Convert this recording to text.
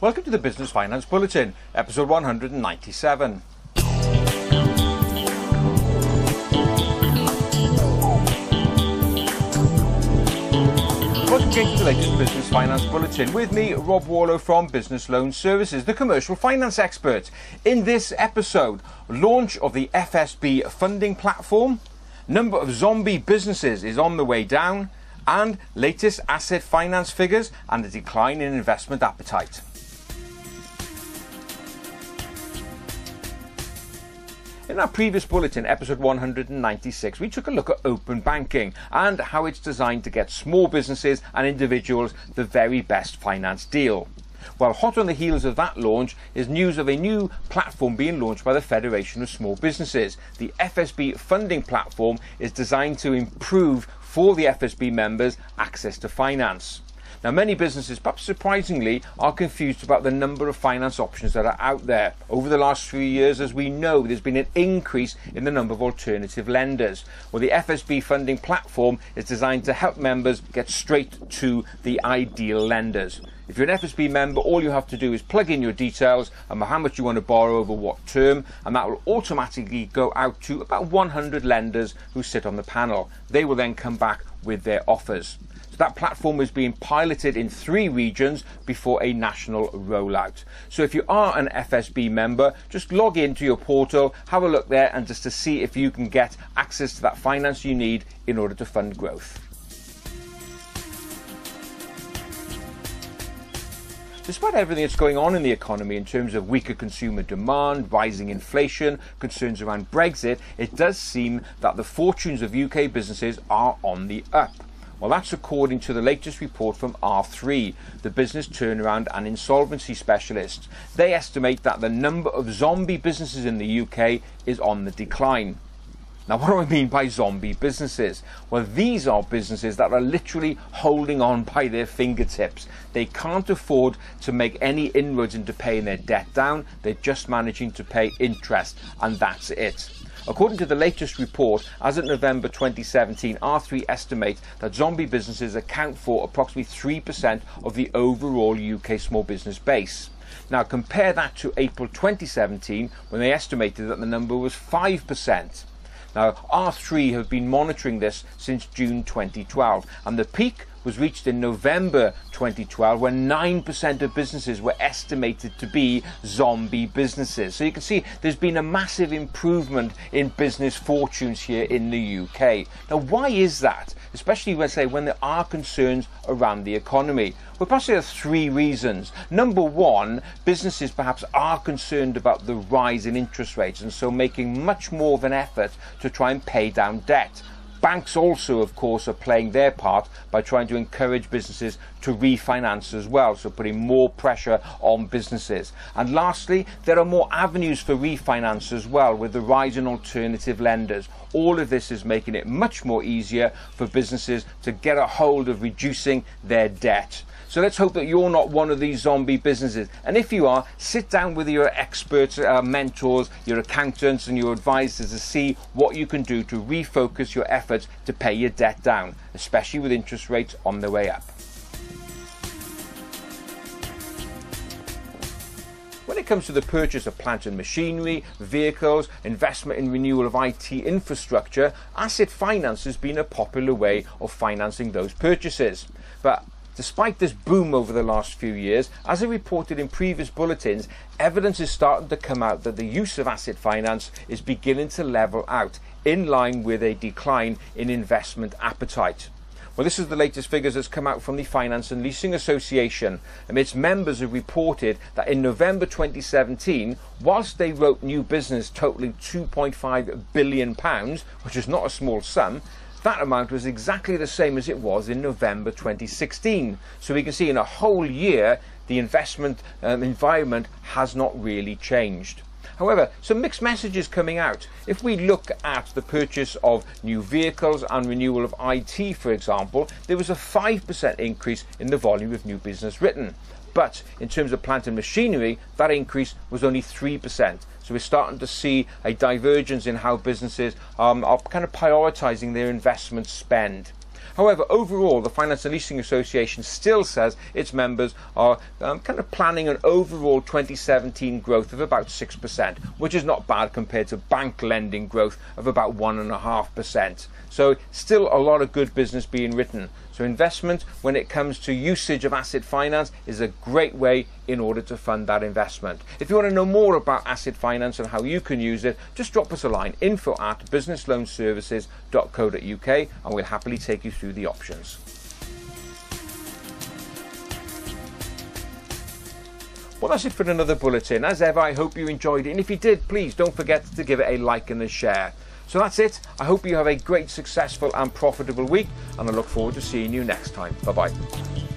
Welcome to the Business Finance Bulletin, episode 197. Welcome again to the latest Business Finance Bulletin with me, Rob Warlow from Business Loan Services, the commercial finance expert. In this episode, launch of the FSB funding platform, number of zombie businesses is on the way down, and latest asset finance figures and the decline in investment appetite. In our previous bulletin, episode 196, we took a look at open banking and how it's designed to get small businesses and individuals the very best finance deal. Well, hot on the heels of that launch is news of a new platform being launched by the Federation of Small Businesses. The FSB funding platform is designed to improve for the FSB members access to finance. Now, many businesses, perhaps surprisingly, are confused about the number of finance options that are out there. Over the last few years, as we know, there's been an increase in the number of alternative lenders. Well, the FSB funding platform is designed to help members get straight to the ideal lenders. If you're an FSB member, all you have to do is plug in your details and how much you want to borrow over what term, and that will automatically go out to about 100 lenders who sit on the panel. They will then come back with their offers. That platform is being piloted in three regions before a national rollout. So if you are an FSB member, just log into your portal, have a look there, and just to see if you can get access to that finance you need in order to fund growth. Despite everything that's going on in the economy in terms of weaker consumer demand, rising inflation, concerns around Brexit, it does seem that the fortunes of UK businesses are on the up. Well, that's according to the latest report from R3, the business turnaround and insolvency specialists. They estimate that the number of zombie businesses in the UK is on the decline. Now, what do I mean by zombie businesses? Well, these are businesses that are literally holding on by their fingertips. They can't afford to make any inroads into paying their debt down. They're just managing to pay interest, and that's it. According to the latest report, as of November 2017, R3 estimates that zombie businesses account for approximately 3% of the overall UK small business base. Now compare that to April 2017 when they estimated that the number was 5%. Now, R3 have been monitoring this since June 2012, and the peak was reached in November 2012 when 9% of businesses were estimated to be zombie businesses. So you can see there's been a massive improvement in business fortunes here in the UK. Now, why is that? Especially, let's say, when there are concerns around the economy. Well, perhaps there are three reasons. Number one, businesses perhaps are concerned about the rise in interest rates and so making much more of an effort to try and pay down debt. Banks also, of course, are playing their part by trying to encourage businesses to refinance as well, so putting more pressure on businesses. And lastly, there are more avenues for refinance as well with the rise in alternative lenders. All of this is making it much more easier for businesses to get a hold of reducing their debt. So let's hope that you're not one of these zombie businesses. And if you are, sit down with your experts, uh, mentors, your accountants, and your advisors to see what you can do to refocus your efforts to pay your debt down, especially with interest rates on the way up. When it comes to the purchase of plant and machinery, vehicles, investment in renewal of IT infrastructure, asset finance has been a popular way of financing those purchases. But Despite this boom over the last few years, as I reported in previous bulletins, evidence is starting to come out that the use of asset finance is beginning to level out, in line with a decline in investment appetite. Well, this is the latest figures that's come out from the Finance and Leasing Association. And its members have reported that in November 2017, whilst they wrote new business totaling £2.5 billion, which is not a small sum, that amount was exactly the same as it was in November 2016. So we can see in a whole year, the investment um, environment has not really changed. However, some mixed messages coming out. If we look at the purchase of new vehicles and renewal of IT, for example, there was a 5% increase in the volume of new business written. But in terms of plant and machinery, that increase was only 3%. So we're starting to see a divergence in how businesses um, are kind of prioritizing their investment spend. However, overall, the Finance and Leasing Association still says its members are um, kind of planning an overall 2017 growth of about 6%, which is not bad compared to bank lending growth of about 1.5%. So, still a lot of good business being written. So, investment when it comes to usage of asset finance is a great way in order to fund that investment. If you want to know more about asset finance and how you can use it, just drop us a line info at businessloanservices.co.uk and we'll happily take you through the options. Well, that's it for another bulletin. As ever, I hope you enjoyed it. And if you did, please don't forget to give it a like and a share. So that's it. I hope you have a great, successful, and profitable week. And I look forward to seeing you next time. Bye bye.